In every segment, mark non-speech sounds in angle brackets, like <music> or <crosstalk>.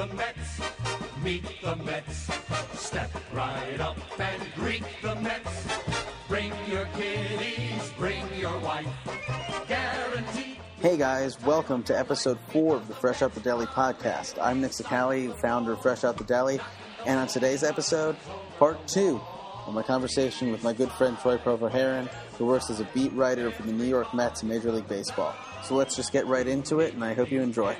the Mets. Meet the Mets. Step right up and greet the Mets. Bring your kiddies, bring your wife. Hey guys, welcome to episode four of the Fresh Out the Deli podcast. I'm Nick Cicale, founder of Fresh Out the Deli, and on today's episode, part two of my conversation with my good friend Troy Provost-Heron, who works as a beat writer for the New York Mets Major League Baseball. So let's just get right into it, and I hope you enjoy.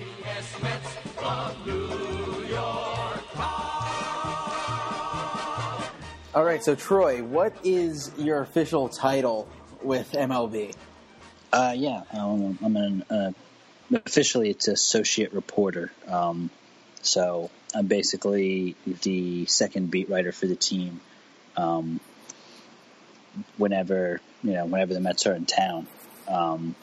BTS Mets of New York. All right, so Troy, what is your official title with MLB? Uh, yeah, um, I'm an uh, officially it's associate reporter. Um, so I'm basically the second beat writer for the team. Um, whenever you know, whenever the Mets are in town. Um,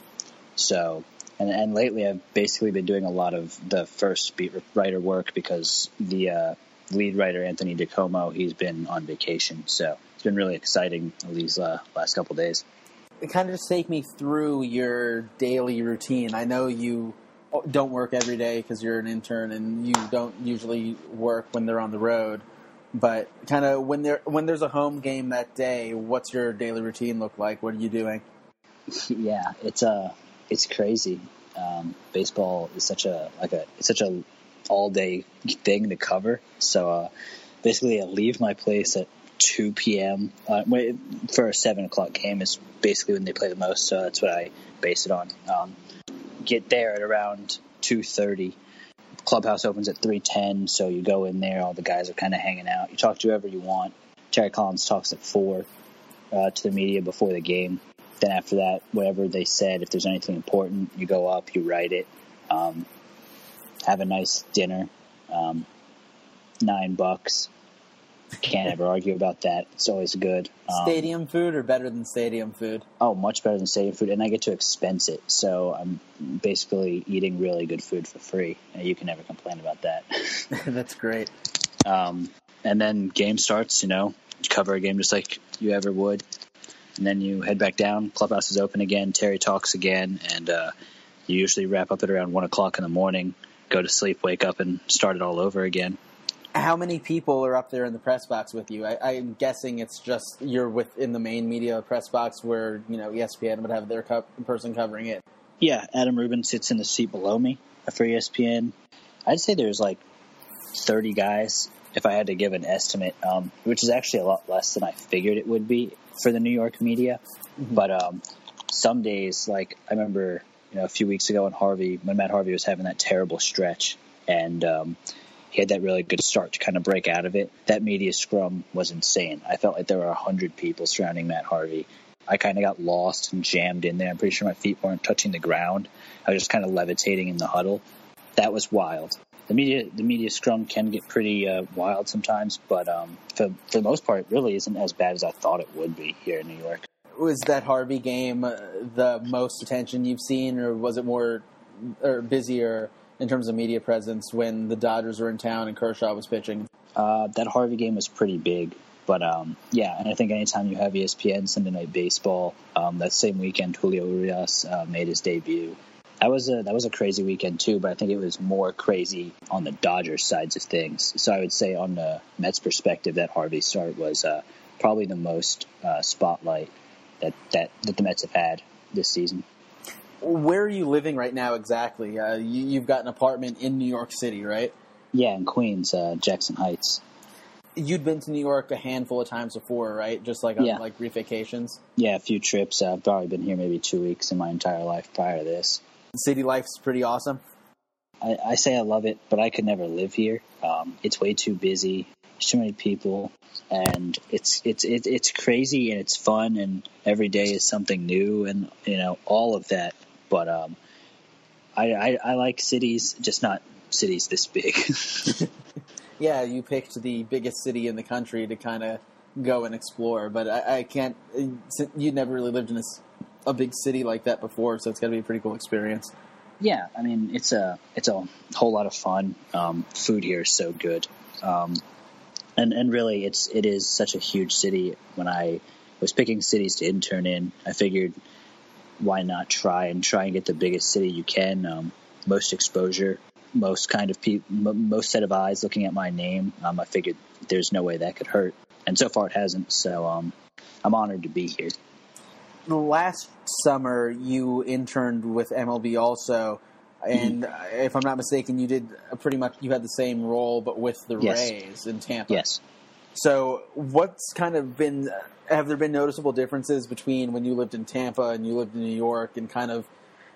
so and and lately I've basically been doing a lot of the first beat writer work because the uh, lead writer Anthony DiComo he's been on vacation. So it's been really exciting these uh, last couple days. It Kind of just take me through your daily routine. I know you don't work every day because you're an intern and you don't usually work when they're on the road. But kind of when there when there's a home game that day, what's your daily routine look like? What are you doing? <laughs> yeah, it's uh it's crazy. Um, baseball is such a like a it's such a all day thing to cover. So uh, basically, I leave my place at 2 p.m. Uh, for a seven o'clock game is basically when they play the most. So that's what I base it on. Um, get there at around 2:30. Clubhouse opens at 3:10, so you go in there. All the guys are kind of hanging out. You talk to whoever you want. Terry Collins talks at four uh, to the media before the game. Then after that, whatever they said, if there's anything important, you go up, you write it, um, have a nice dinner, um, nine bucks. Can't ever argue about that. It's always good. Um, Stadium food or better than stadium food? oh, much better than stadium food, and I get to expense it. So I'm basically eating really good food for free. And you can never complain about that. <laughs> That's great. Um, and then game starts. You know, cover a game just like you ever would, and then you head back down. Clubhouse is open again. Terry talks again, and uh, you usually wrap up at around one o'clock in the morning. Go to sleep, wake up, and start it all over again. How many people are up there in the press box with you? I, I'm guessing it's just you're within the main media press box where you know ESPN would have their co- person covering it. Yeah, Adam Rubin sits in the seat below me for ESPN. I'd say there's like 30 guys if I had to give an estimate, um, which is actually a lot less than I figured it would be for the New York media. But um, some days, like I remember, you know, a few weeks ago when Harvey, when Matt Harvey was having that terrible stretch, and um, he had that really good start to kind of break out of it. That media scrum was insane. I felt like there were a hundred people surrounding Matt Harvey. I kind of got lost and jammed in there. I'm pretty sure my feet weren't touching the ground. I was just kind of levitating in the huddle. That was wild. The media, the media scrum can get pretty uh, wild sometimes, but um, for for the most part, it really isn't as bad as I thought it would be here in New York. Was that Harvey game uh, the most attention you've seen, or was it more or busier in terms of media presence when the Dodgers were in town and Kershaw was pitching? Uh, that Harvey game was pretty big, but um, yeah, and I think anytime you have ESPN Sunday Night Baseball, um, that same weekend Julio Urias uh, made his debut. That was a that was a crazy weekend too, but I think it was more crazy on the Dodgers sides of things. So I would say on the Mets perspective, that Harvey start was uh, probably the most uh, spotlight that, that that the Mets have had this season. Where are you living right now exactly? Uh, you, you've got an apartment in New York City, right? Yeah, in Queens, uh, Jackson Heights. You'd been to New York a handful of times before, right? Just like on Yeah. like brief vacations. Yeah, a few trips. Uh, I've probably been here maybe two weeks in my entire life prior to this. City life's pretty awesome. I, I say I love it, but I could never live here. Um, it's way too busy. There's too many people, and it's it's it, it's crazy and it's fun, and every day is something new, and you know all of that. But um, I, I I like cities, just not cities this big. <laughs> Yeah, you picked the biggest city in the country to kind of go and explore, but I, I can't. You'd never really lived in a, a big city like that before, so it's got to be a pretty cool experience. yeah, I mean it's a it's a whole lot of fun. Um, food here is so good, um, and and really it's it is such a huge city. When I was picking cities to intern in, I figured why not try and try and get the biggest city you can, um, most exposure, most kind of pe- m- most set of eyes looking at my name. Um, I figured there's no way that could hurt, and so far it hasn't. So um, I'm honored to be here. Last summer, you interned with MLB also, and Mm-hmm. if I'm not mistaken, you did a pretty much you had the same role, but with the Yes. Rays in Tampa. Yes. So, what's kind of been? Have there been noticeable differences between when you lived in Tampa and you lived in New York, and kind of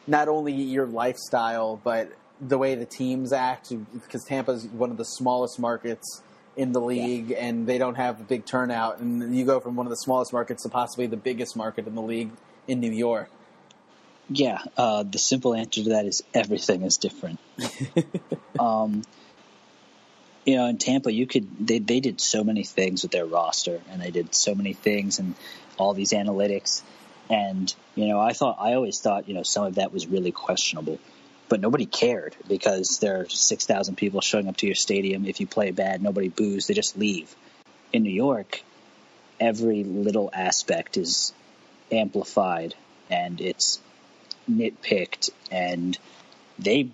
not only your lifestyle, but the way the teams act? Because Tampa is one of the smallest markets in the league, and they don't have a big turnout. And you go from one of the smallest markets to possibly the biggest market in the league in New York. Yeah, uh, the simple answer to that is everything is different. <laughs> um, you know, in Tampa, you could they they did so many things with their roster, and they did so many things and all these analytics, and you know, I thought I always thought you know some of that was really questionable, but nobody cared because there are six thousand people showing up to your stadium. If you play bad, nobody boos; they just leave. In New York, every little aspect is amplified, and it's nitpicked and they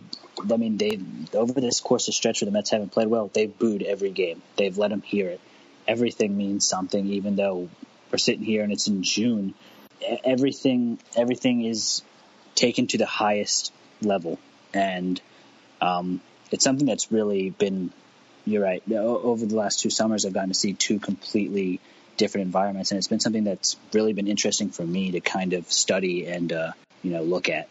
I mean they over this course of stretch where the Mets haven't played well, they've booed every game. They've let them hear it. Everything means something even though we're sitting here and it's in June. Everything everything is taken to the highest level and um, it's something that's really been you're right. Over the last two summers I've gotten to see two completely different environments and it's been something that's really been interesting for me to kind of study and uh, you know look at.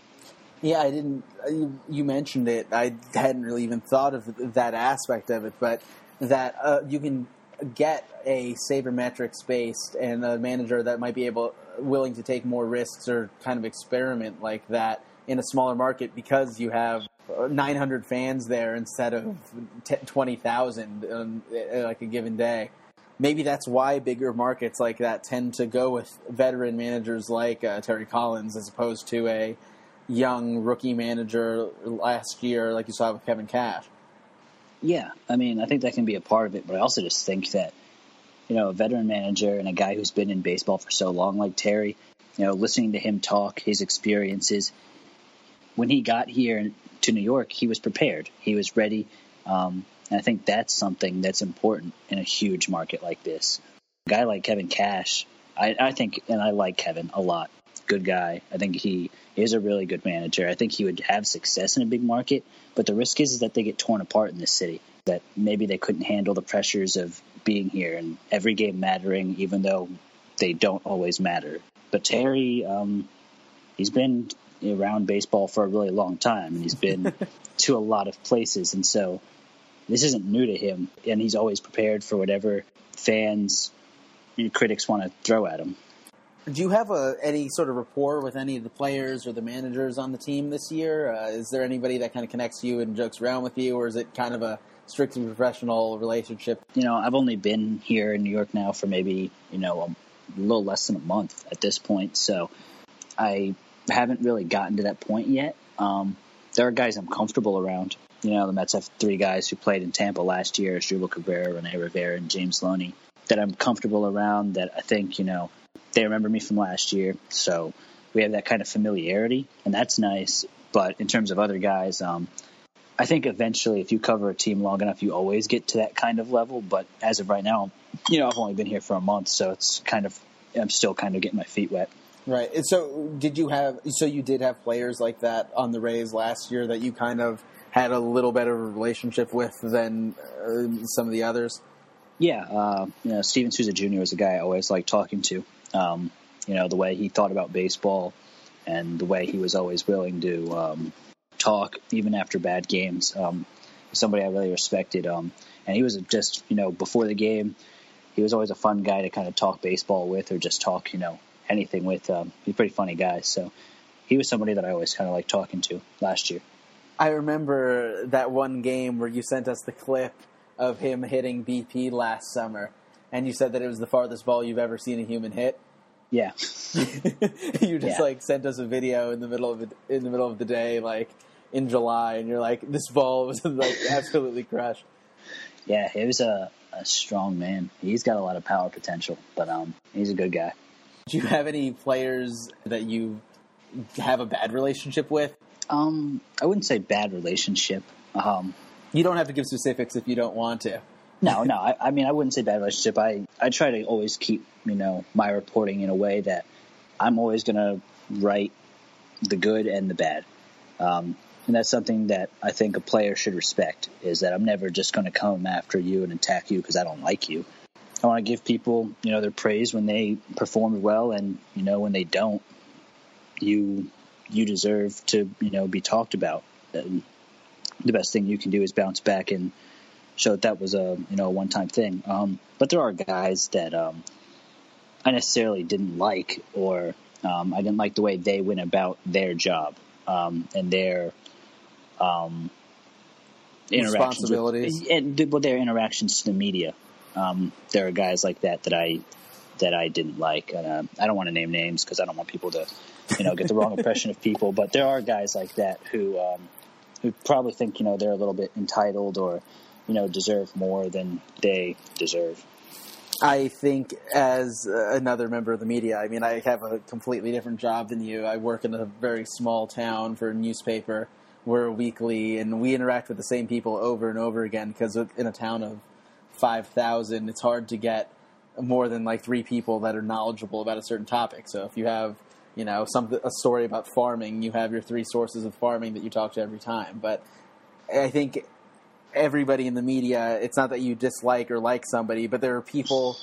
Yeah, I didn't. You, you mentioned it. I hadn't really even thought of that aspect of it, but that uh, you can get a sabermetrics based and a manager that might be able willing to take more risks or kind of experiment like that in a smaller market because you have uh, 900 fans there instead of 20,000 on uh, like a given day. Maybe that's why bigger markets like that tend to go with veteran managers like uh, Terry Collins as opposed to a young rookie manager last year, like you saw with Kevin Cash. Yeah, I mean, I think that can be a part of it, but I also just think that, you know, a veteran manager and a guy who's been in baseball for so long, like Terry, you know, listening to him talk, his experiences, when he got here to New York, he was prepared, he was ready. Um, and I think that's something that's important in a huge market like this. A guy like Kevin Cash, I, I think, and I like Kevin a lot. Good guy. I think he is a really good manager. I think he would have success in a big market, but the risk is, is that they get torn apart in this city. That maybe they couldn't handle the pressures of being here and every game mattering, even though they don't always matter. But Terry, um, he's been around baseball for a really long time, and he's been <laughs> to a lot of places, and so this isn't new to him. And he's always prepared for whatever fans, and critics want to throw at him. Do you have a, any sort of rapport with any of the players or the managers on the team this year? Uh, is there anybody that kind of connects you and jokes around with you, or is it kind of a strictly professional relationship? You know, I've only been here in New York now for maybe you know a little less than a month at this point, so I haven't really gotten to that point yet. Um, there are guys I'm comfortable around. You know, the Mets have three guys who played in Tampa last year: Asdrubal Cabrera, Rene Rivera, and James Loney. That I'm comfortable around. That I think you know they remember me from last year, so we have that kind of familiarity, and that's nice. But in terms of other guys, um, I think eventually, if you cover a team long enough, you always get to that kind of level. But as of right now, you know, I've only been here for a month, so it's kind of I'm still kind of getting my feet wet. Right. And so, did you have? So you did have players like that on the Rays last year that you kind of had a little better relationship with than uh, some of the others. Yeah, uh, you know, Steven Souza Jr. was a guy I always liked talking to. Um, you know, the way he thought about baseball and the way he was always willing to um, talk even after bad games. Um, somebody I really respected. Um, and he was just, you know, before the game, he was always a fun guy to kind of talk baseball with or just talk, you know, anything with. Um, he's a pretty funny guy. So he was somebody that I always kind of liked talking to last year. I remember that one game where you sent us the clip of him hitting BP last summer, and you said that it was the farthest ball you've ever seen a human hit. Yeah. <laughs> you just Yeah. like sent us a video in the middle of it, in the middle of the day, like in July, and you're like, "This ball was <laughs> like absolutely crushed." Yeah, he was a, a strong man. He's got a lot of power potential, but um, he's a good guy. Do you have any players that you have a bad relationship with? Um, I wouldn't say bad relationship. Um, You don't have to give specifics if you don't want to. no, no. I, I mean, I wouldn't say bad relationship. I, I try to always keep, you know, my reporting in a way that I'm always going to write the good and the bad. Um, and that's something that I think a player should respect is that I'm never just going to come after you and attack you because I don't like you. I want to give people, you know, their praise when they performed well and, you know, when they don't, you, you deserve to, you know, be talked about. And the best thing you can do is bounce back and show that that was a, you know, a one-time thing. Um, but there are guys that, um, I necessarily didn't like or, um, I didn't like the way they went about their job, um, and their, um, interactions Responsibilities. with, and well, their interactions to the media. Um, there are guys like that that I that I didn't like. And, uh, I don't want to name names because I don't want people to, you know, get the wrong <laughs> impression of people. But there are guys like that who um, who probably think you know they're a little bit entitled or you know deserve more than they deserve. I think as another member of the media, I mean, I have a completely different job than you. I work in a very small town for a newspaper. We're weekly, and we interact with the same people over and over again because in a town of 5,000, it's hard to get more than like three people that are knowledgeable about a certain topic. So if you have, you know, some a story about farming, you have your three sources of farming that you talk to every time. But I think everybody in the media, it's not that you dislike or like somebody, but there are people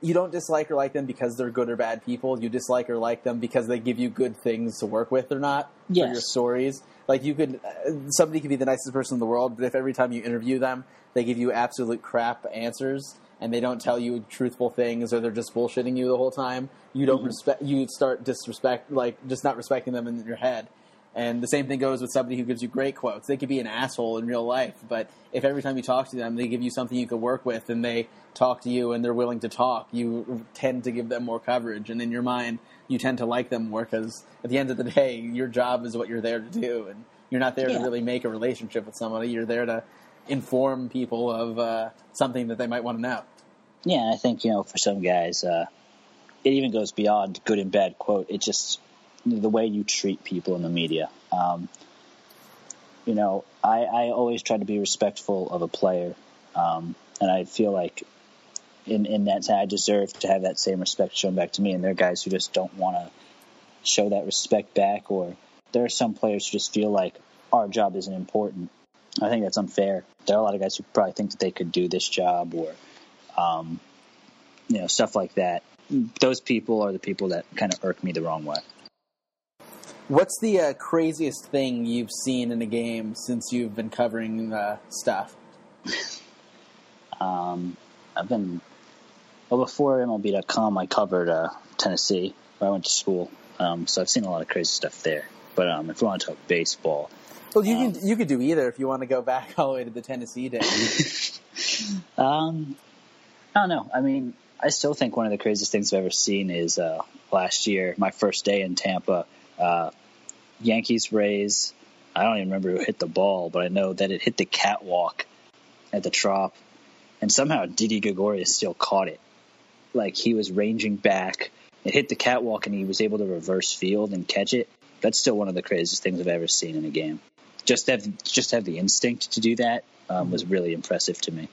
you don't dislike or like them because they're good or bad people. You dislike or like them because they give you good things to work with or not for your stories. Like you could, uh, somebody could be the nicest person in the world, but if every time you interview them, they give you absolute crap answers and they don't tell you truthful things or they're just bullshitting you the whole time, you don't respect. You start disrespect, like just not respecting them in your head. And the same thing goes with somebody who gives you great quotes. They could be an asshole in real life, but if every time you talk to them, they give you something you could work with and they talk to you and they're willing to talk, you tend to give them more coverage. And in your mind, you tend to like them more because at the end of the day, your job is what you're there to do. And you're not there Yeah. to really make a relationship with somebody. You're there to inform people of uh, something that they might want to know. Yeah, I think you know for some guys, uh, it even goes beyond good and bad quote. It just the way you treat people in the media. Um, you know, I, I always try to be respectful of a player, um, and I feel like in in that I deserve to have that same respect shown back to me. And there are guys who just don't want to show that respect back, or there are some players who just feel like our job isn't important. I think that's unfair. There are a lot of guys who probably think that they could do this job, or um, you know, stuff like that. Those people are the people that kind of irk me the wrong way. What's the uh, craziest thing you've seen in a game since you've been covering uh, stuff? <laughs> Um, I've been well before MLB.com. I covered uh, Tennessee, where I went to school, um, so I've seen a lot of crazy stuff there. But um, if we want to talk baseball, Well, you Um, can you could do either if you want to go back <laughs> all the way to the Tennessee days. <laughs> um, I don't know. I mean, I still think one of the craziest things I've ever seen is uh, last year, my first day in Tampa. Uh, Yankees Rays. I don't even remember who hit the ball, but I know that it hit the catwalk at the Trop, and somehow Didi Gregorius still caught it. Like he was ranging back, it hit the catwalk, and he was able to reverse field and catch it. That's still one of the craziest things I've ever seen in a game. Just have just have the instinct to do that um, was really impressive to me.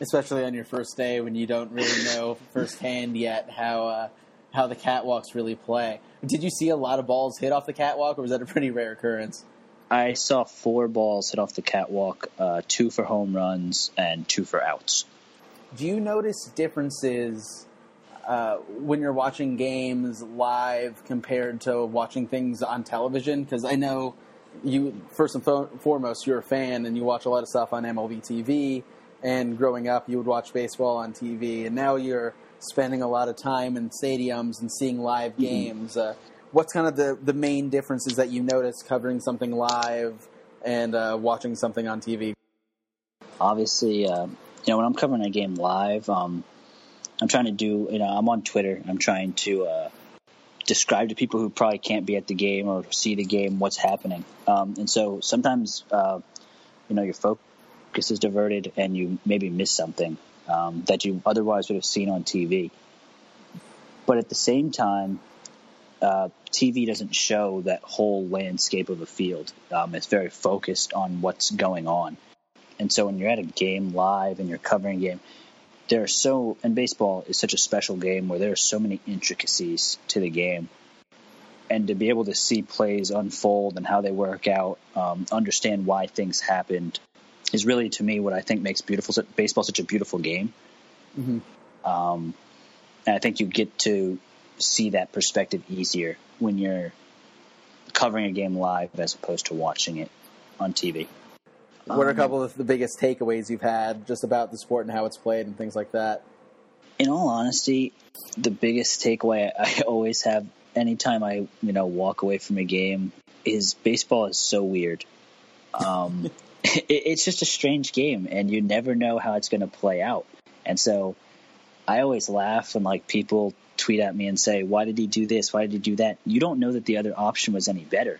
especially on your first day when you don't really know <laughs> firsthand yet how uh, how the catwalks really play. Did you see a lot of balls hit off the catwalk, or was that a pretty rare occurrence? I saw four balls hit off the catwalk, uh, two for home runs and two for outs. Do you notice differences uh, when you're watching games live compared to watching things on television? Because I know you, first and fo- foremost, you're a fan and you watch a lot of stuff on MLB TV. And growing up, you would watch baseball on TV, and now you're spending a lot of time in stadiums and seeing live games. Uh, what's kind of the, the main differences that you notice covering something live and uh, watching something on TV? Obviously, uh, you know when I'm covering a game live, um, I'm trying to do. You know, I'm on Twitter. I'm trying to uh, describe to people who probably can't be at the game or see the game what's happening. Um, and so sometimes, uh, you know, your focus is diverted and you maybe miss something um, that you otherwise would have seen on TV. But at the same time, uh, TV doesn't show that whole landscape of a field. Um, it's very focused on what's going on. And so when you're at a game live and you're covering a game, there are so and baseball is such a special game where there are so many intricacies to the game. And to be able to see plays unfold and how they work out um, understand why things happened is really to me what i think makes beautiful baseball such a beautiful game. Mm-hmm. um, and i think you get to see that perspective easier when you're covering a game live as opposed to watching it on tv What are a Um, couple of the biggest takeaways you've had just about the sport and how it's played and things like that? in all honesty, the biggest takeaway <laughs> I always have anytime I, you know, walk away from a game is baseball is so weird. Um, <laughs> <laughs> it, it's just a strange game, and you never know how it's going to play out. And so, I always laugh when like people tweet at me and say, "Why did he do this? Why did he do that?" You don't know that the other option was any better.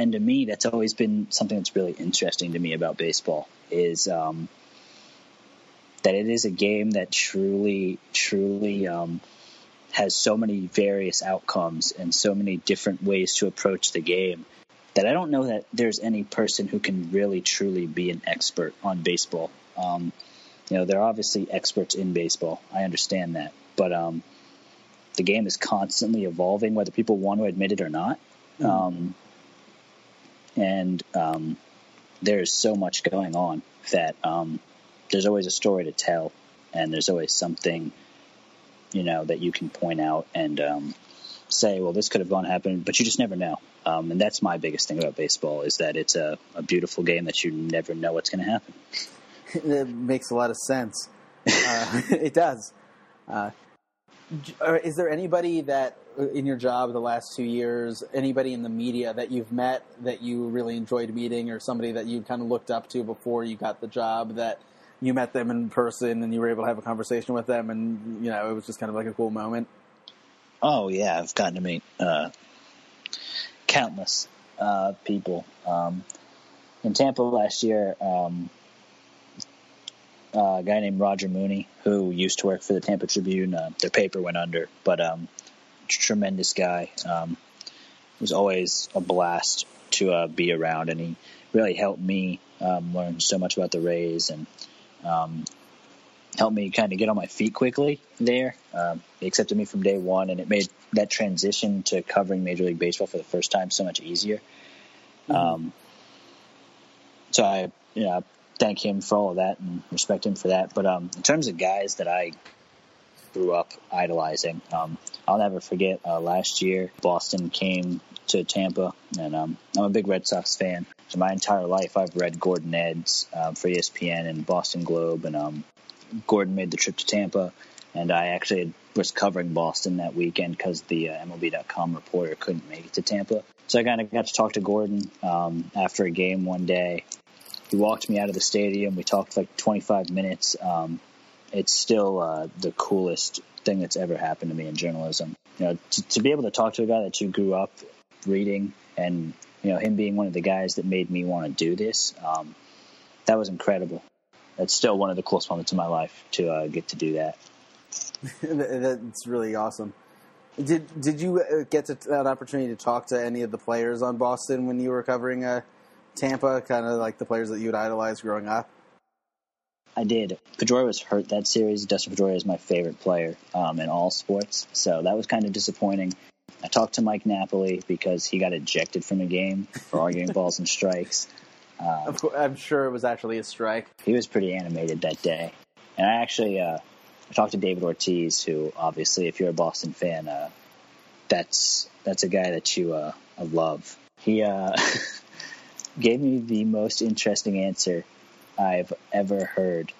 And to me, that's always been something that's really interesting to me about baseball is. Um, that it is a game that truly, truly um, has so many various outcomes and so many different ways to approach the game that I don't know that there's any person who can really, truly be an expert on baseball. Um, you know, they're obviously experts in baseball. I understand that. But um, the game is constantly evolving, whether people want to admit it or not. Um, and um, there's so much going on that um, there's always a story to tell, and there's always something, you know, that you can point out and um, say, well, this could have gone happen, but you just never know. Um, and that's my biggest thing about baseball is that it's a, a beautiful game that you never know what's going to happen. <laughs> it makes a lot of sense. Uh, <laughs> it does. Uh, is there anybody that uh, in your job the last two years, anybody in the media that you've met that you really enjoyed meeting, or somebody that you kind of looked up to before you got the job that you met them in person and you were able to have a conversation with them, and you know it was just kind of like a cool moment. Oh yeah, I've gotten to meet uh, countless uh, people. Um, in Tampa last year, um, a guy named Roger Mooney, who used to work for the Tampa Tribune, uh, their paper went under, but um, tremendous guy. Um, it was always a blast to uh, be around, and he really helped me um, learn so much about the Rays and um, helped me kind of get on my feet quickly there. Um, he accepted me from day one, and it made that transition to covering Major League Baseball for the first time so much easier. Um, so I, you know, thank him for all of that and respect him for that. But um, in terms of guys that I grew up idolizing, um, I'll never forget uh, last year Boston came to Tampa, and um, I'm a big Red Sox fan. So my entire life, I've read Gordon Edes um, for ESPN and Boston Globe, and um, Gordon made the trip to Tampa, and I actually was covering Boston that weekend because the uh, MLB.com reporter couldn't make it to Tampa. So I kind of got to talk to Gordon um, after a game one day. He walked me out of the stadium. We talked like 25 minutes. Um, it's still uh, the coolest thing that's ever happened to me in journalism. You know, to, to be able to talk to a guy that you grew up reading, and you know him being one of the guys that made me want to do this, um, that was incredible. That's still one of the coolest moments of my life to uh, get to do that. <laughs> That's really awesome. Did did you uh, get to that opportunity to talk to any of the players on Boston when you were covering uh, Tampa? Kind of like the players that you would idolize growing up. I did. Pedroia was hurt that series. Dustin Pedroia is my favorite player um, in all sports, so that was kind of disappointing. I talked to Mike Napoli because he got ejected from the game for arguing balls and strikes. Um, <laughs> Of course, I'm sure it was actually a strike. he was pretty animated that day. And I actually uh, I talked to David Ortiz, who obviously, if you're a Boston fan, uh, that's that's a guy that you uh, love. He uh, <laughs> gave me the most interesting answer I've ever heard,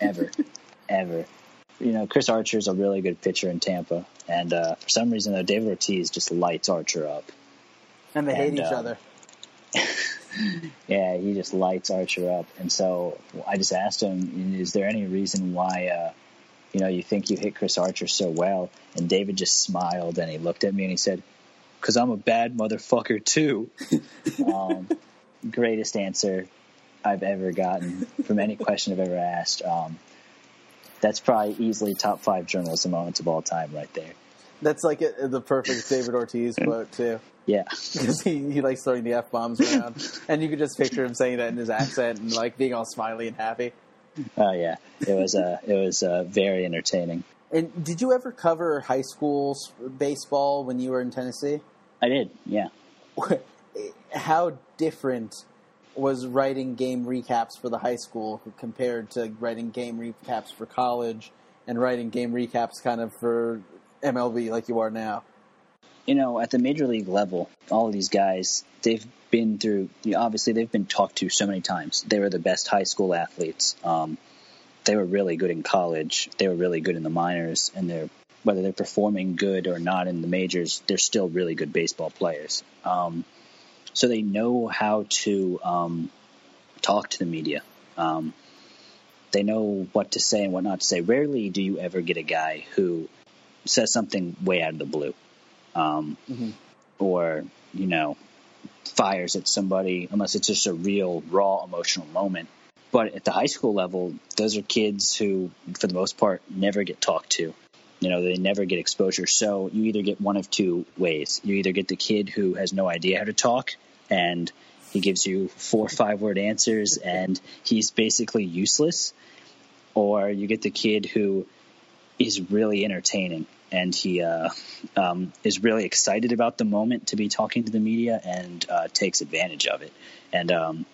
ever, <laughs> ever. You know, Chris Archer is a really good pitcher in Tampa, and uh, for some reason, though, David Ortiz just lights Archer up. And they hate And, each um, other. <laughs> Yeah, he just lights Archer up. And so I just asked him, is there any reason why, uh, you know, you think you hit Chris Archer so well? And David just smiled and he looked at me and he said, because I'm a bad motherfucker too. <laughs> um, greatest answer I've ever gotten from any <laughs> question I've ever asked. Um, that's probably easily top five journalism moments of all time right there. That's like a, the perfect David Ortiz quote too. Yeah. because <laughs> he, he likes throwing the f bombs around, and you could just picture him saying that in his accent and like being all smiley and happy. Oh yeah. It was uh, it was uh, very entertaining. And did you ever cover high school baseball when you were in Tennessee? I did. Yeah. <laughs> How different was writing game recaps for the high school compared to writing game recaps for college and writing game recaps kind of for MLB like you are now? you know, at the major league level, all of these guys, they've been through, you know, obviously, they've been talked to so many times. They were the best high school athletes. Um, they were really good in college. They were really good in the minors. And they're, whether they're performing good or not in the majors, they're still really good baseball players. Um, so they know how to um, talk to the media. Um, they know what to say and what not to say. Rarely do you ever get a guy who says something way out of the blue um, Mhm. or you know fires at somebody unless it's just a real raw emotional moment but at the high school level those are kids who for the most part never get talked to you know they never get exposure so you either get one of two ways you either get the kid who has no idea how to talk and he gives you four or five word answers and he's basically useless or you get the kid who is really entertaining and he uh, um, is really excited about the moment to be talking to the media and uh, takes advantage of it. And um,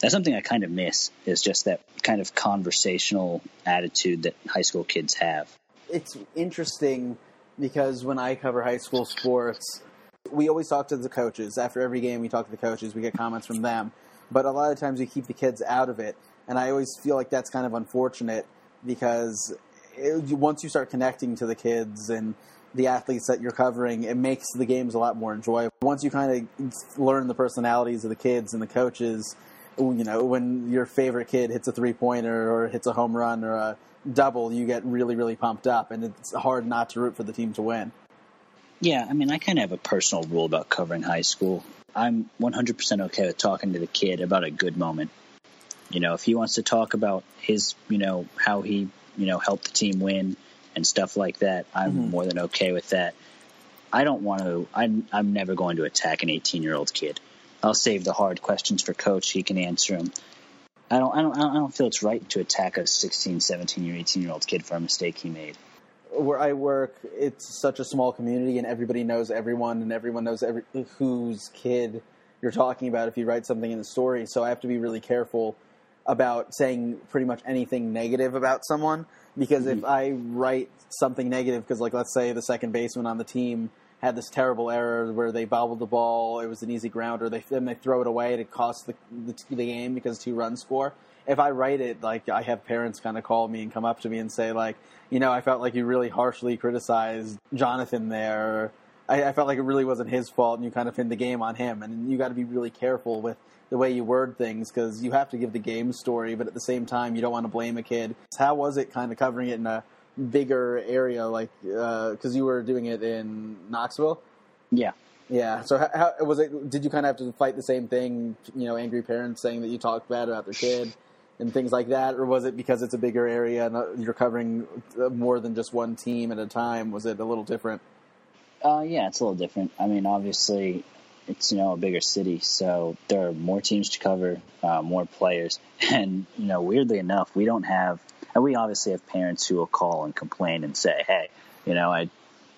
that's something I kind of miss is just that kind of conversational attitude that high school kids have. It's interesting because when I cover high school sports, we always talk to the coaches. After every game, we talk to the coaches. We get comments from them. But a lot of times, we keep the kids out of it, and I always feel like that's kind of unfortunate because it, once you start connecting to the kids and the athletes that you're covering, it makes the games a lot more enjoyable. Once you kind of learn the personalities of the kids and the coaches, you know, when your favorite kid hits a three pointer or hits a home run or a double, you get really, really pumped up, and it's hard not to root for the team to win. Yeah, I mean, I kind of have a personal rule about covering high school. I'm 100% okay with talking to the kid about a good moment. You know, if he wants to talk about his, you know, how he, you know, helped the team win and stuff like that, I'm Mhm. more than okay with that. I don't want to, I'm, I'm never going to attack an 18 year old kid. I'll save the hard questions for coach. He can answer them. I don't, I don't, I don't feel it's right to attack a 16, 17 year, 18 year old kid for a mistake he made. Where I work, it's such a small community, and everybody knows everyone, and everyone knows every whose kid you're talking about if you write something in the story. So I have to be really careful about saying pretty much anything negative about someone because if mm-hmm. I write something negative, because like let's say the second baseman on the team had this terrible error where they bobbled the ball, it was an easy grounder, they then they throw it away, it costs the, the, the game because two runs score. If I write it, like I have parents kind of call me and come up to me and say like, you know, I felt like you really harshly criticized Jonathan there. I, I felt like it really wasn't his fault, and you kind of pinned the game on him. And you got to be really careful with the way you word things because you have to give the game story, but at the same time, you don't want to blame a kid. How was it kind of covering it in a bigger area, like because you were doing it in Knoxville? Yeah. Yeah. So how, how was it? Did you kind of have to fight the same thing? You know, angry parents saying that you talked bad about their kid and things like that, or was it because it's a bigger area and uh, you're covering uh, more than just one team at a time? Was it a little different? Uh, yeah, it's a little different. I mean, obviously, it's you know a bigger city, so there are more teams to cover, uh, more players, <laughs> and you know, weirdly enough, we don't have. And we obviously have parents who will call and complain and say, "Hey, you know, I,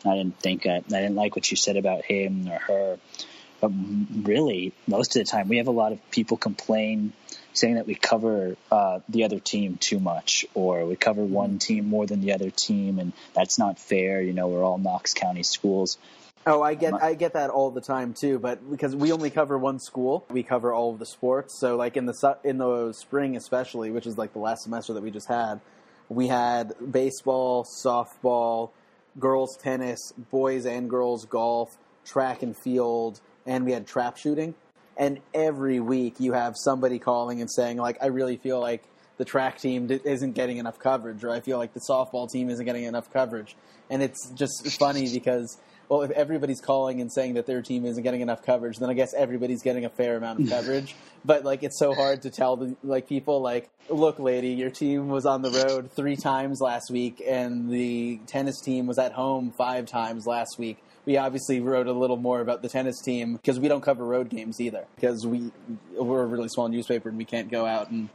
I didn't think I, I didn't like what you said about him or her." But really, most of the time, we have a lot of people complain saying that we cover uh, the other team too much, or we cover one team more than the other team, and that's not fair. You know, we're all Knox County schools. Oh, I get I get that all the time too, but because we only cover one school, we cover all of the sports. So like in the su- in the spring especially, which is like the last semester that we just had, we had baseball, softball, girls tennis, boys and girls golf, track and field, and we had trap shooting. And every week you have somebody calling and saying like I really feel like the track team isn't getting enough coverage or I feel like the softball team isn't getting enough coverage. And it's just funny because well, if everybody's calling and saying that their team isn't getting enough coverage, then I guess everybody's getting a fair amount of <laughs> coverage. but like, it's so hard to tell the like people like, look, lady, your team was on the road three times last week, and the tennis team was at home five times last week. we obviously wrote a little more about the tennis team because we don't cover road games either because we we're a really small newspaper and we can't go out and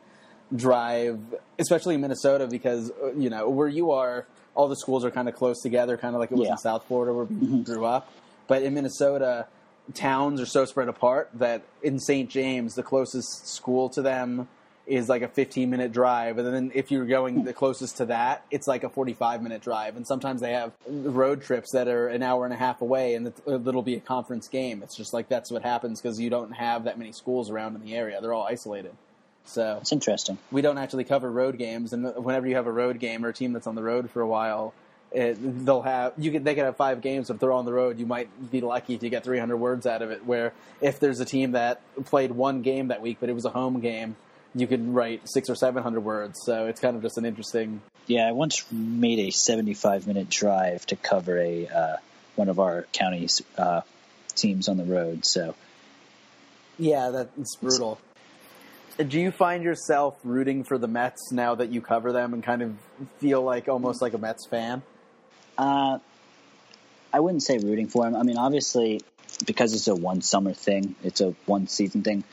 drive, especially in Minnesota because uh, you know where you are, all the schools are kind of close together, kind of like it was Yeah. in South Florida where we grew up. But in Minnesota, towns are so spread apart that in St. James, the closest school to them is like a 15 minute drive. And then if you're going the closest to that, it's like a 45 minute drive. And sometimes they have road trips that are an hour and a half away and it- it'll be a conference game. It's just like that's what happens because you don't have that many schools around in the area. They're all isolated. So It's interesting. we don't actually cover road games, and whenever you have a road game or a team that's on the road for a while, it, they'll have you could they could have five games. If they're on the road, you might be lucky to get 300 words out of it. Where if there's a team that played one game that week, but it was a home game, you could write six or 700 words. So it's kind of just an interesting. Yeah, I once made a 75 minute drive to cover a uh, one of our county's uh, teams on the road. So Yeah, that's brutal. Do you find yourself rooting for the Mets now that you cover them and kind of feel like almost like a Mets fan? uh, I wouldn't say rooting for them. I mean, obviously, because it's a one summer thing, it's a one season thing.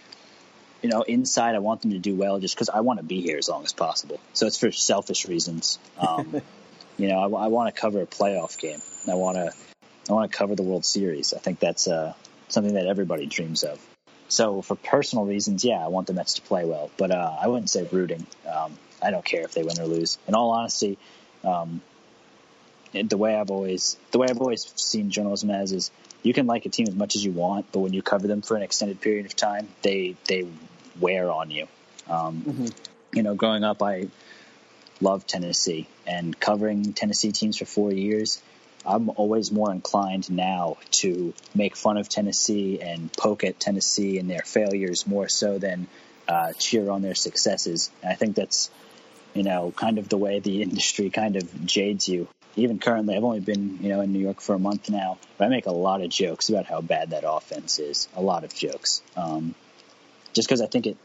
You know, inside, I want them to do well just because I want to be here as long as possible. So it's for selfish reasons. Um, <laughs> you know, I, want to cover a playoff game. I want to, I want to cover the World Series. I think that's uh, something that everybody dreams of. So for personal reasons, yeah, I want the Mets to play well, but uh, I wouldn't say rooting. Um, I don't care if they win or lose. In all honesty, um, the way I've always the way I've always seen journalism as is you can like a team as much as you want, but when you cover them for an extended period of time, they they wear on you. Um, You know, growing up, I loved Tennessee, and covering Tennessee teams for four years, I'm always more inclined now to make fun of Tennessee and poke at Tennessee and their failures more so than uh, cheer on their successes. And I think that's you know kind of the way the industry kind of jades you. Even currently, I've only been you know in New York for a month now, but I make a lot of jokes about how bad that offense is. A lot of jokes, um, just because I think it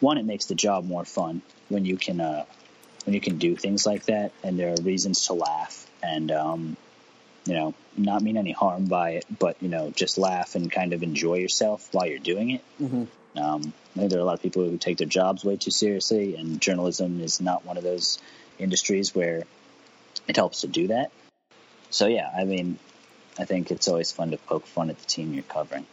one it makes the job more fun when you can uh, when you can do things like that, and there are reasons to laugh and um, you know not mean any harm by it, but you know just laugh and kind of enjoy yourself while you're doing it. Um, I think there are a lot of people who take their jobs way too seriously, and journalism is not one of those industries where it helps to do that. So yeah, I mean, I think it's always fun to poke fun at the team you're covering.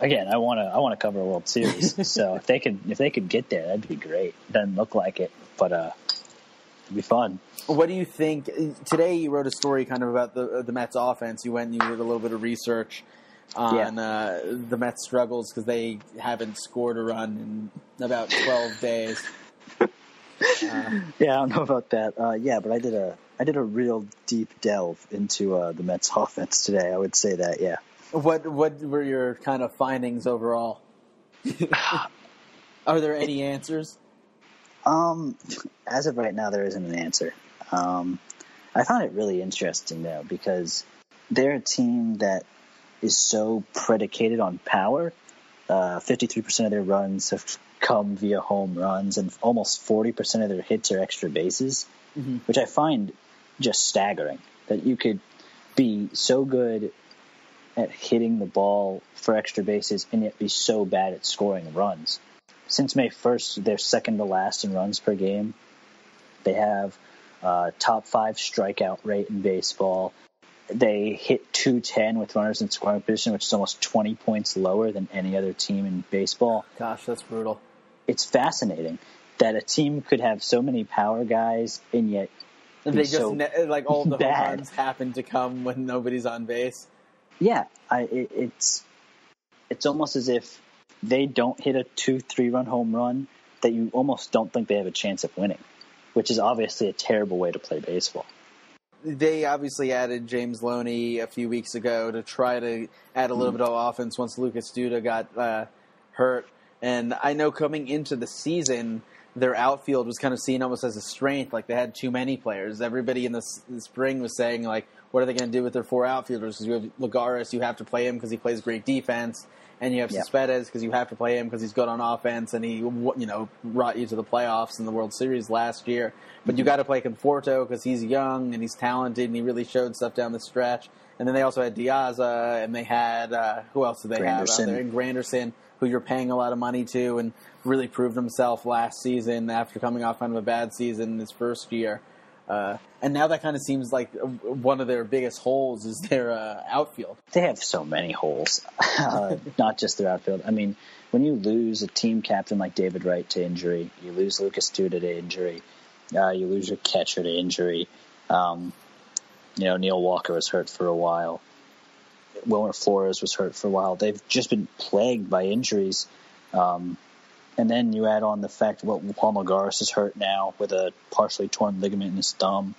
Again, I want to I want to cover a World Series, <laughs> so if they could if they could get there, that'd be great. Doesn't look like it, but uh, be fun. What do you think? Today you wrote a story kind of about the the Mets offense. You went and you did a little bit of research on Yeah. uh, the Mets struggles because they haven't scored a run in about twelve days. <laughs> Yeah, I don't know about that. Uh, yeah, but I did a I did a real deep delve into uh, the Mets <laughs> offense today. I would say that. Yeah. What what were your kind of findings overall? <laughs> Are there any answers? Um, as of right now, there isn't an answer. Um, I found it really interesting though because they're a team that is so predicated on power. Uh, Fifty-three percent of their runs have come via home runs, and almost forty percent of their hits are extra bases, which I find just staggering. That you could be so good at hitting the ball for extra bases and yet be so bad at scoring runs since May 1st, they're second to last in runs per game. They have uh, top five strikeout rate in baseball. They hit 210 with runners in scoring position, which is almost 20 points lower than any other team in baseball. Gosh, that's brutal. It's fascinating that a team could have so many power guys and yet They just so ne- like all the home bad. runs happen to come when nobody's on base. yeah, I, it, it's it's almost as if they don't hit a two three run home run that you almost don't think they have a chance of winning, which is obviously a terrible way to play baseball. They obviously added James Loney a few weeks ago to try to add a little bit of offense once Lucas Duda got uh, hurt. And I know coming into the season, their outfield was kind of seen almost as a strength. Like they had too many players. Everybody in the, s- the spring was saying, like, what are they going to do with their four outfielders? Because you have Lagares, you have to play him because he plays great defense. And you have Yeah. Cespedes because you have to play him because he's good on offense, and he you know brought you to the playoffs in the World Series last year. But Mm-hmm. you got to play Conforto because he's young and he's talented, and he really showed stuff down the stretch. And then they also had De Aza, and they had uh, who else did they have out there? And Granderson, who you're paying a lot of money to, and really proved himself last season after coming off kind of a bad season his first year. Uh, and now that kind of seems like uh, one of their biggest holes is their uh, outfield. They have so many holes, <laughs> uh, not just their outfield. I mean, when you lose a team captain like David Wright to injury, you lose Lucas Duda to injury, uh, you lose your catcher to injury. Um, you know, Neil Walker was hurt for a while. Wilmer Flores was hurt for a while. They've just been plagued by injuries. Um, and then you add on the fact well, Juan Lagares is hurt now with a partially torn ligament in his thumb.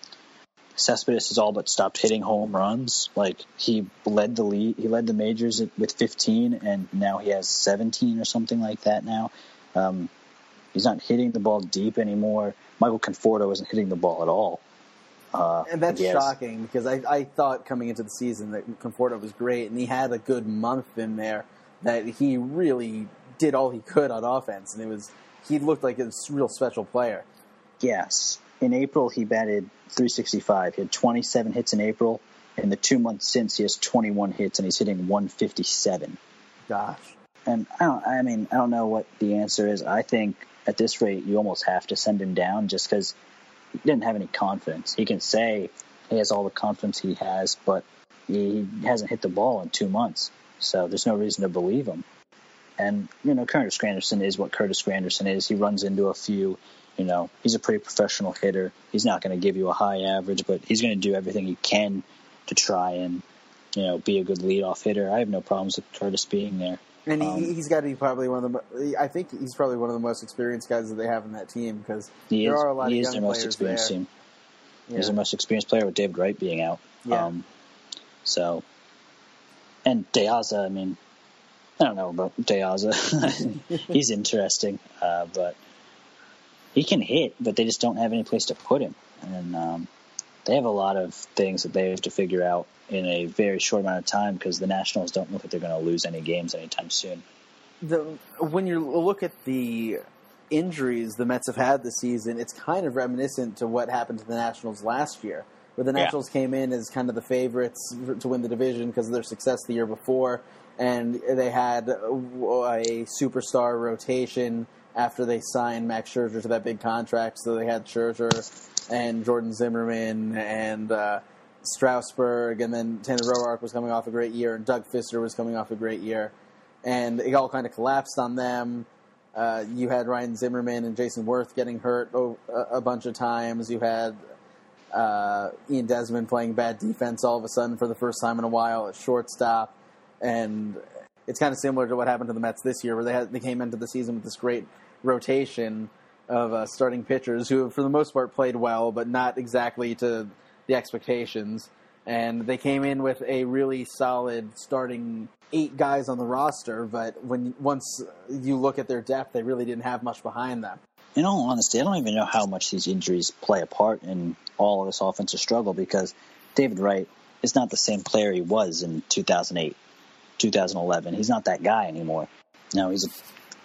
Cespedes has all but stopped hitting home runs. Like he led the lead, he led the majors with 15, and now he has 17 or something like that. Now, um, he's not hitting the ball deep anymore. Michael Conforto isn't hitting the ball at all. Uh, And that's shocking because I, I thought coming into the season that Conforto was great, and he had a good month in there that he really did all he could on offense, and it was he looked like a real special player. Yes. In April, he batted 365. He had 27 hits in April. In the two months since, he has 21 hits, and he's hitting 157. Gosh, And I don't. I mean, I don't know what the answer is. I think at this rate, you almost have to send him down just because he didn't have any confidence. He can say he has all the confidence he has, but he hasn't hit the ball in two months, so there's no reason to believe him. And you know, Curtis Granderson is what Curtis Granderson is. He runs into a few. You know, he's a pretty professional hitter. He's not going to give you a high average, but he's going to do everything he can to try and you know be a good leadoff hitter. I have no problems with Curtis being there. and he, Um, he's got to be probably one of the. I think he's probably one of the most experienced guys that they have in that team because He there is, are a lot he is young their most experienced there. team. Yeah. He's the most experienced player with David Wright being out. Yeah. Um, so, and De Aza, I mean, I don't know about De Aza. <laughs> He's interesting, uh, but he can hit, but they just don't have any place to put him. And um, they have a lot of things that they have to figure out in a very short amount of time because the Nationals don't look like they're going to lose any games anytime soon. the when you look at the injuries the Mets have had this season, it's kind of reminiscent to what happened to the Nationals last year, where the Yeah. Nationals came in as kind of the favorites to win the division because of their success the year before, and they had a superstar rotation after they signed Max Scherzer to that big contract. So they had Scherzer and Jordan Zimmermann and. Uh, Strasburg, and then Tanner Roark was coming off a great year, and Doug Fister was coming off a great year and it all kind of collapsed on them. Uh, you had Ryan Zimmerman and Jayson Werth getting hurt a bunch of times. You had uh, Ian Desmond playing bad defense all of a sudden for the first time in a while at shortstop, and it's kind of similar to what happened to the Mets this year, where they had, they came into the season with this great rotation of uh, starting pitchers who, for the most part, played well, but not exactly to the expectations. And they came in with a really solid starting eight guys on the roster, but when once you look at their depth, they really didn't have much behind them. in all honesty, I don't even know how much these injuries play a part in all of this offensive struggle because David Wright is not the same player he was in 2008, 2011. He's not that guy anymore. No, he's a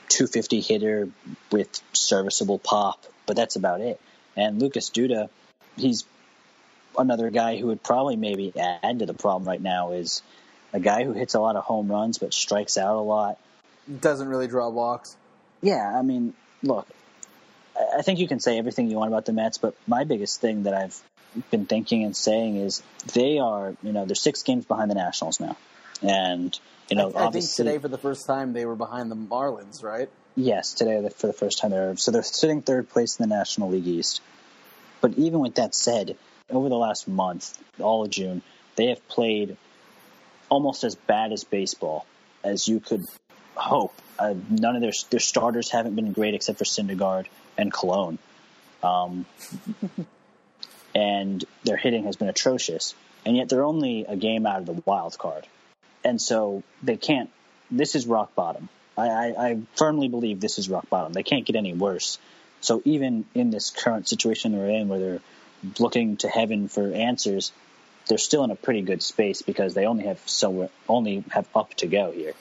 250 hitter with serviceable pop, but that's about it. And Lucas Duda, he's another guy who would probably maybe add to the problem right now is a guy who hits a lot of home runs but strikes out a lot Doesn't really draw walks. yeah, I mean, look, I I think you can say everything you want about the Mets, but my biggest thing that I've been thinking and saying is they are, you know, they're six games behind the Nationals now, and you know, I, I think today for the first time they were behind the Marlins, right? yes, today for the first time they're so they're sitting third place in the National League East. But even with that said, over the last month, all of June, they have played almost as bad as baseball as you could hope. Uh, none of their their starters haven't been great except for Syndergaard and Colon, um, <laughs> and their hitting has been atrocious. And yet they're only a game out of the wild card, and so they can't. This is rock bottom. I, I, I firmly believe this is rock bottom. They can't get any worse. So even in this current situation they're in, where they're looking to heaven for answers, they're still in a pretty good space because they only have so only have up to go here.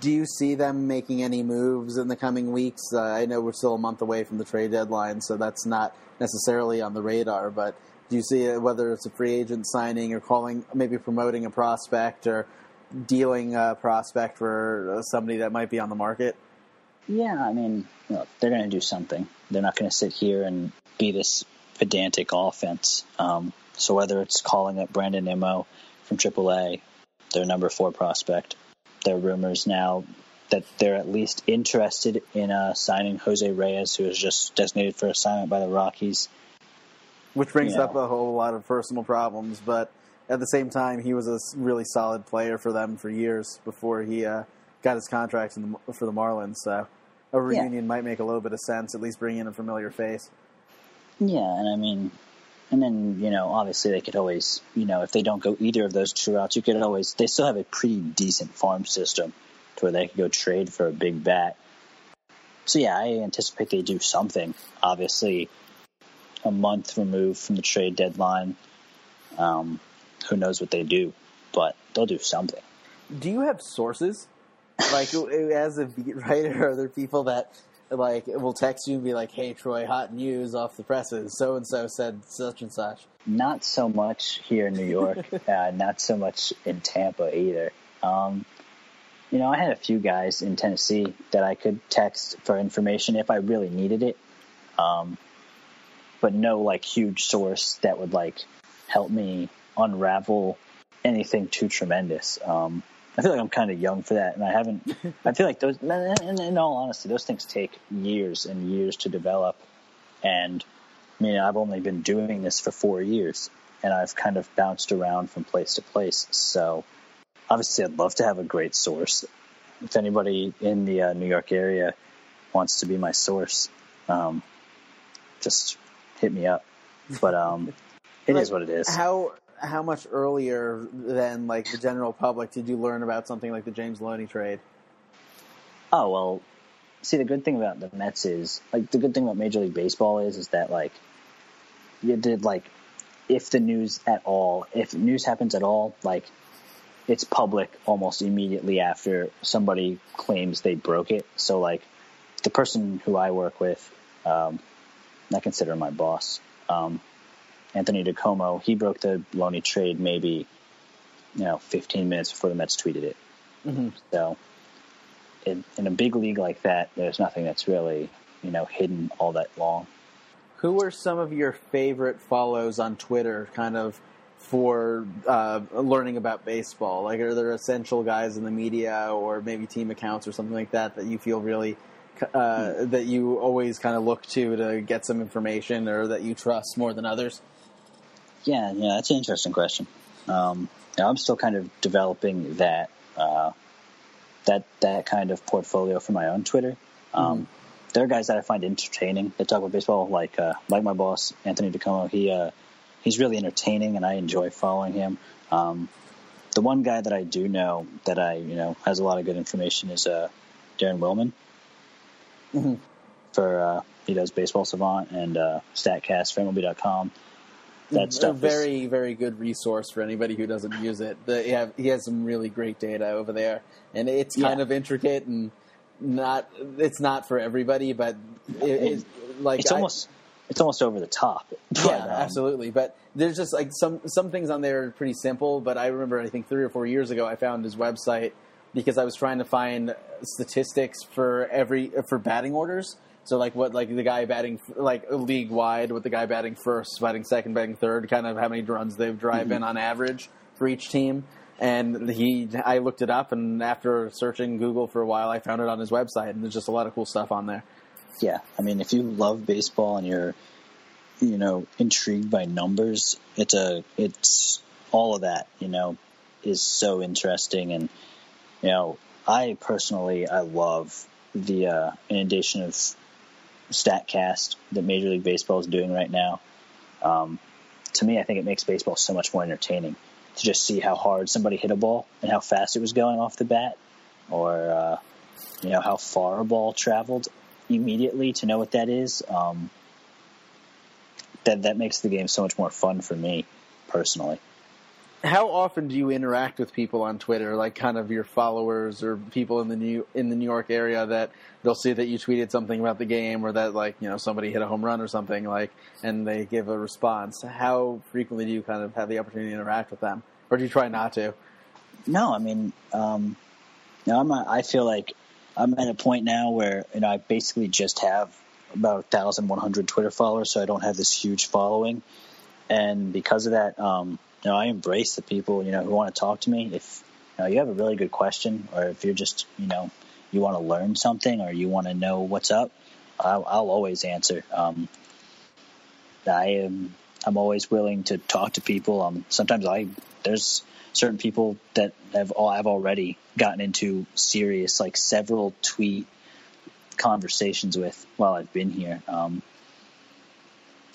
Do you see them making any moves in the coming weeks? Uh, I know we're still a month away from the trade deadline, so that's not necessarily on the radar. But do you see it, whether it's a free agent signing or calling, maybe promoting a prospect or dealing a prospect for uh, somebody that might be on the market? Yeah, I mean, look, they're going to do something. They're not going to sit here and be this pedantic offense. Um, so whether it's calling up Brandon Nimmo from AAA, their number four prospect, there are rumors now that they're at least interested in uh, signing Jose Reyes, who is just designated for assignment by the Rockies. Which brings Yeah. up a whole lot of personal problems, but at the same time, he was a really solid player for them for years before he uh, got his contract in the, for the Marlins. So a reunion might make a little bit of sense, at least bring in a familiar face. Yeah, and I mean, and then you know, obviously they could always, you know, if they don't go either of those two routes, you could always. They still have a pretty decent farm system to where they could go trade for a big bat. So yeah, I anticipate they do something. Obviously, a month removed from the trade deadline, um, who knows what they do, but they'll do something. Do you have sources? Like, <laughs> as a beat writer, are there people that like will text you and be like, "Hey, Troy, hot news off the presses. So and so said such and such." Not so much here in New York, <laughs> uh, not so much in Tampa either. Um, you know, I had a few guys in Tennessee that I could text for information if I really needed it, um, but no like huge source that would like help me unravel anything too tremendous. Um, I feel like I'm kind of young for that, and I haven't. I feel like those, in all honesty, those things take years and years to develop, and I mean, I've only been doing this for four years, and I've kind of bounced around from place to place. So, obviously, I'd love to have a great source. If anybody in the uh, New York area wants to be my source, um, just hit me up. But um, it is Like, what it is. How how much earlier than like the general public did you learn about something like the James Loney trade? Oh well, see the good thing about the Mets is like the good thing about Major League Baseball is is that like you did like if the news at all, if news happens at all, like it's public almost immediately after somebody claims they broke it. So like the person who I work with, um, I consider my boss, um, Anthony DiComo, he broke the Loney trade maybe you know 15 minutes before the Mets tweeted it. Mm-hmm. So in, in a big league like that, there's nothing that's really you know hidden all that long. Who are some of your favorite follows on Twitter, kind of for uh, learning about baseball? Like, are there essential guys in the media, or maybe team accounts, or something like that that you feel really uh, that you always kind of look to to get some information, or that you trust more than others? Yeah, yeah, that's an interesting question. Um, I'm still kind of developing that uh, that that kind of portfolio for my own Twitter. Um, There are guys that I find entertaining that talk about baseball, like uh, like my boss Anthony DiComo. He uh, he's really entertaining, and I enjoy following him. Um, the one guy that I do know that I you know has a lot of good information is uh, Daren Willman. Mhm. For uh, he does Baseball Savant and uh, Statcast for MLB.com. That a stuff is- very very good resource for anybody who doesn't use it. Have, he has some really great data over there, and it's kind Yeah. of intricate and not. It's not for everybody, but it, it, like it's I- almost it's almost over the top. <laughs> But, yeah, um, absolutely. But there's just like some some things on there are pretty simple. But I remember I think three or four years ago I found his website because I was trying to find statistics for every for batting orders. So like what like the guy batting like league wide with the guy batting first, batting second, batting third, kind of how many runs they've drive in on average for each team. And he, I looked it up, and after searching Google for a while, I found it on his website, and there's just a lot of cool stuff on there. yeah, I mean, if you love baseball and you're, you know, intrigued by numbers, it's a it's all of that. You know, is so interesting, and you know, I personally I love the uh, inundation of Statcast that Major League Baseball is doing right now. Um, to me, I think it makes baseball so much more entertaining to just see how hard somebody hit a ball and how fast it was going off the bat, or uh, you know how far a ball traveled immediately to know what that is. Um, that that makes the game so much more fun for me personally. How often do you interact with people on Twitter, like kind of your followers or people in the New in the New York area that they'll see that you tweeted something about the game or that like you know somebody hit a home run or something like, and they give a response. How frequently do you kind of have the opportunity to interact with them, or do you try not to? No, I mean, um, I'm. A, I feel like I'm at a point now where you know I basically just have about 1,100 Twitter followers, so I don't have this huge following, and because of that, um, you know, I embrace the people you know who want to talk to me. If you know you have a really good question, or if you're just you know you want to learn something or you want to know what's up, I'll, I'll always answer. Um, I am. I'm always willing to talk to people. Um, sometimes I there's certain people that have all I've already gotten into serious like several tweet conversations with while I've been here. Um,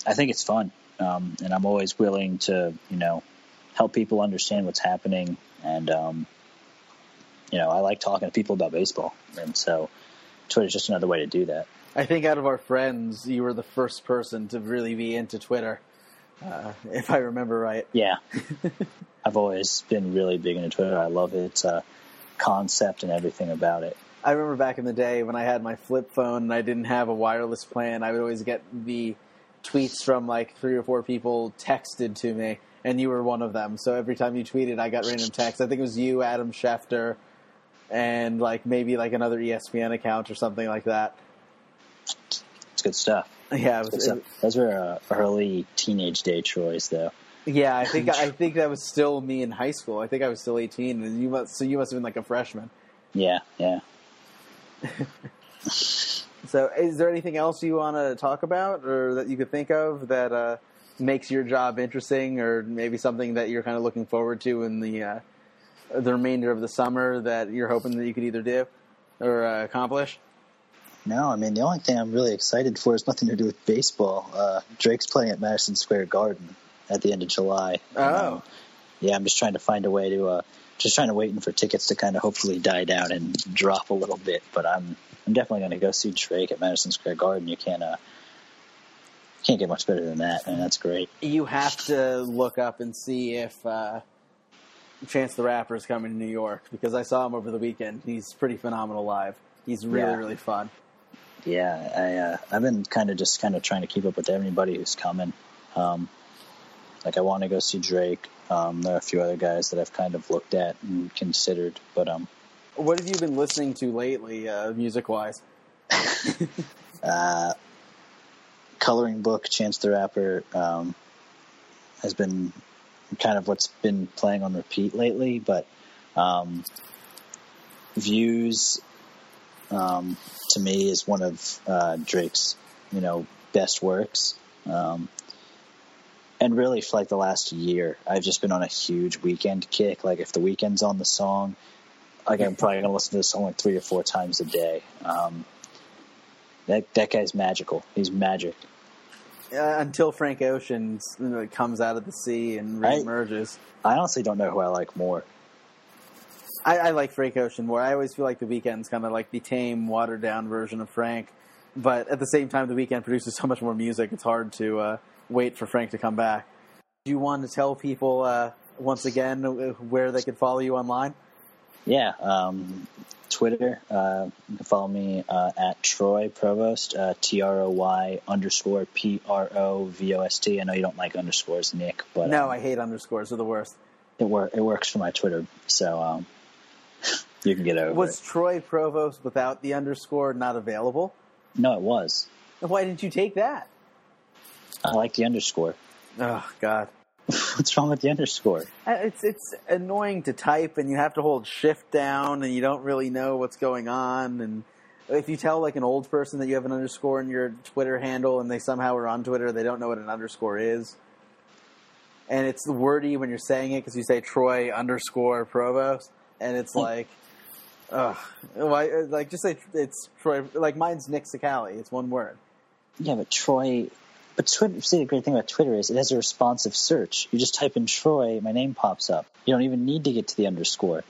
I think it's fun, um, and I'm always willing to you know help people understand what's happening, and um, you know I like talking to people about baseball, and so Twitter's just another way to do that. I think out of our friends, you were the first person to really be into Twitter, uh, if I remember right. Yeah, <laughs> I've always been really big into Twitter. I love its uh, concept and everything about it. I remember back in the day when I had my flip phone and I didn't have a wireless plan, I would always get the tweets from like three or four people texted to me, and you were one of them. So every time you tweeted, I got random texts. I think it was you, Adam Schefter, and like maybe like another ESPN account or something like that. It's good stuff. Yeah, it was, Good stuff. Those were uh, early teenage day Troy's, though. yeah. I think I <laughs> think that was still me in high school. I think I was still eighteen, and you must so you must have been like a freshman. Yeah, yeah. <laughs> So, is there anything else you want to talk about, or that you could think of that uh, makes your job interesting, or maybe something that you're kind of looking forward to in the uh, the remainder of the summer that you're hoping that you could either do or uh, accomplish? No, I mean the only thing I'm really excited for is nothing to do with baseball. Uh, Drake's playing at Madison Square Garden at the end of July. Oh. Um, yeah, I'm just trying to find a way to, uh, just trying to waiting for tickets to kind of hopefully die down and drop a little bit. But I'm, I'm definitely going to go see Drake at Madison Square Garden. You can't, uh, can't get much better than that, and that's great. You have to look up and see if uh, Chance the Rapper is coming to New York because I saw him over the weekend. He's pretty phenomenal live. He's really Yeah. really fun. Yeah, I, uh, I've been kind of just kind of trying to keep up with everybody who's coming. Um, like I want to go see Drake. Um, there are a few other guys that I've kind of looked at and considered, but um, What have you been listening to lately, uh, music wise? <laughs> uh, coloring book Chance the Rapper um, has been kind of what's been playing on repeat lately, but um, views um, to me is one of uh, Drake's you know best works. Um, and really, for like the last year, I've just been on a huge Weeknd kick. Like, if the Weeknd's on the song, like I'm probably gonna listen to this song like three or four times a day. Um, that that guy's magical. He's magic. Uh, until Frank Ocean you know, comes out of the sea and reemerges. I honestly don't know who I like more. I, I like Frank Ocean more. I always feel like the Weeknd's kind of like the tame, watered down version of Frank. But at the same time, the Weeknd produces so much more music. It's hard to uh, wait for Frank to come back. Do you want to tell people uh, once again uh, where they could follow you online? Yeah, um, Twitter. Uh, you can follow me uh, at Troy Provost. Uh, T R O Y underscore P R O V O S T. I know you don't like underscores, Nick, but No, um, I hate underscores. They're the worst. it wor- it works for my Twitter, so um, <laughs> you can get over Was it. Troy Provost without the underscore not available? No, it was. Why didn't you take that? I like the underscore. Oh God, What's wrong with the underscore? Uh, it's it's annoying to type, and you have to hold Shift down, and you don't really know what's going on. And if you tell like an old person that you have an underscore in your Twitter handle, and they somehow are on Twitter, they don't know what an underscore is. And it's wordy when you're saying it because you say Troy underscore Provost, and it's like, ugh, why? Like just say it's Troy. Like mine's Nick Cicale. It's one word. Yeah, but Troy. But Twitter. See, the great thing about Twitter is it has a responsive search. You just type in Troy, my name pops up. You don't even need to get to the underscore.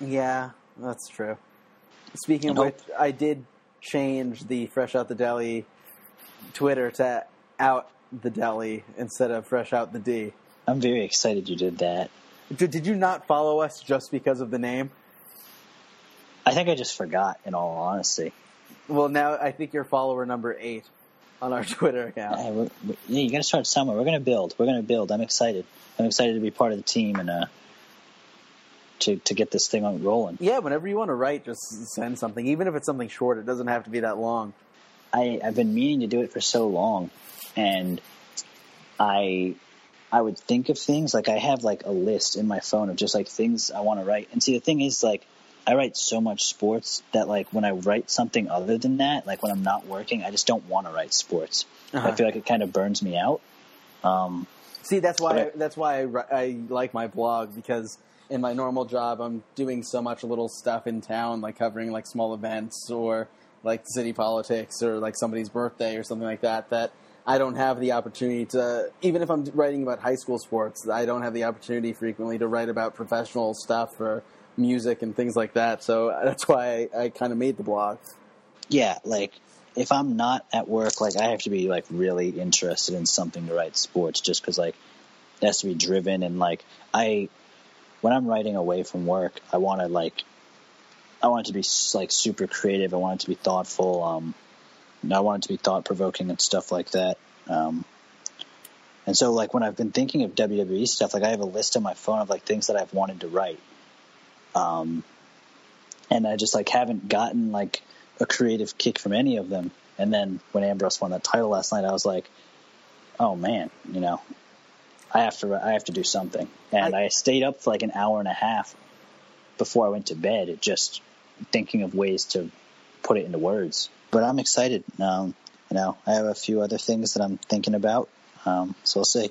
Yeah, that's true. Speaking of which, I did change the Fresh Out the Deli Twitter to out the deli instead of Fresh Out the D. I'm very excited you did that. Did, did you not follow us just because of the name? I think I just forgot. In all honesty, Well, now I think you're follower number eight on our <laughs> Twitter account. yeah, we're, we yeah, you got to start somewhere. We're gonna build. We're gonna build. I'm excited. I'm excited to be part of the team and uh, to to get this thing on rolling. Yeah, whenever you want to write, just send something, even if it's something short. It doesn't have to be that long. I, I've been meaning to do it for so long, and I I would think of things like I have like a list in my phone of just like things I want to write. And see, the thing is, like I write so much sports that like when I write something other than that, like when I'm not working, I just don't want to write sports. Uh-huh. I feel like it kind of burns me out. Um, See, that's why Right. that's why I, I like my blog because in my normal job I'm doing so much little stuff in town, like covering like small events or like city politics or like somebody's birthday or something like that. That I don't have the opportunity to, even if I'm writing about high school sports, I don't have the opportunity frequently to write about professional stuff or music and things like that. So that's why I, I kind of made the blog. yeah, like if I'm not at work, like I have to be like really interested in something to write sports, just because like it has to be driven and like I, when I'm writing away from work, I want to like, I want it to be like super creative. I want it to be thoughtful. Um, I want it to be thought provoking and stuff like that. Um, and so like when I've been thinking of WWE stuff, like I have a list on my phone of like things that I've wanted to write. Um, and I just like haven't gotten like a creative kick from any of them. And then when Ambrose won that title last night, I was like, oh man, you know, I have to I have to do something. And I, stayed up for like an hour and a half before I went to bed, just thinking of ways to put it into words. But I'm excited. Um, you know, I have a few other things that I'm thinking about. Um, so we'll see.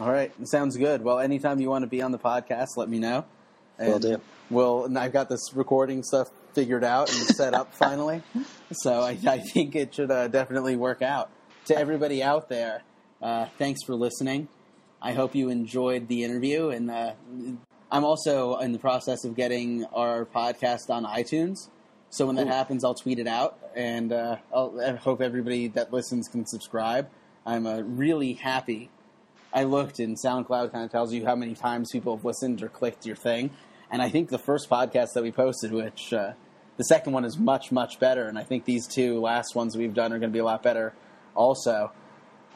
All right, sounds good. Well, anytime you want to be on the podcast, let me know. Will And do. Well, and I've got this recording stuff figured out and set up <laughs> finally, so I, I think it should uh, definitely work out. To everybody out there, uh, thanks for listening. I hope you enjoyed the interview, and uh, I'm also in the process of getting our podcast on iTunes. So when that Ooh. happens, I'll tweet it out, and uh, I'll, I hope everybody that listens can subscribe. I'm uh, really happy I looked and SoundCloud kind of tells you how many times people have listened or clicked your thing. And I think the first podcast that we posted, which uh, the second one is much, much better. And I think these two last ones we've done are going to be a lot better also.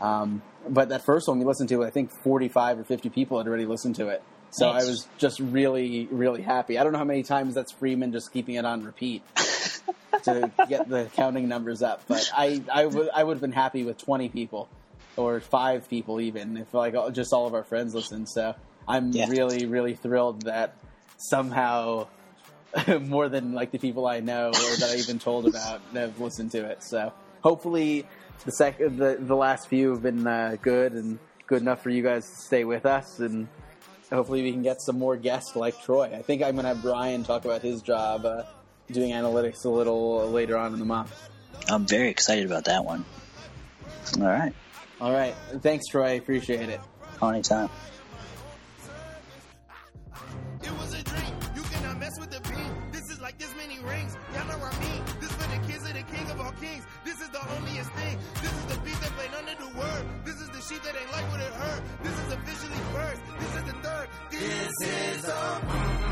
Um, but that first one we listened to, I think 45 or 50 people had already listened to it. So Nice. I was just really, really happy. I don't know how many times that's Freeman just keeping it on repeat <laughs> to get the counting numbers up. But I, I would, I would have been happy with 20 people or five people even if like all- just all of our friends listen. So I'm Yeah. really, really thrilled that somehow <laughs> more than like the people I know or that I even told about have listened to it. So hopefully the second, the, the last few have been uh, good and good enough for you guys to stay with us and hopefully we can get some more guests like Troy. I think I'm going to have Brian talk about his job uh, doing analytics a little later on in the month. I'm very excited about that one. All right. All right. Thanks, Troy. Appreciate it. Anytime. It was a dream. You cannot mess with the beam. This is like this many rings. Y'all know what I mean. This for the kids of the king of all kings. This is the homeliest thing. This is the beast that played under the word. This is the sheep that ain't like what it heard. This is officially first. This is the third. This is a.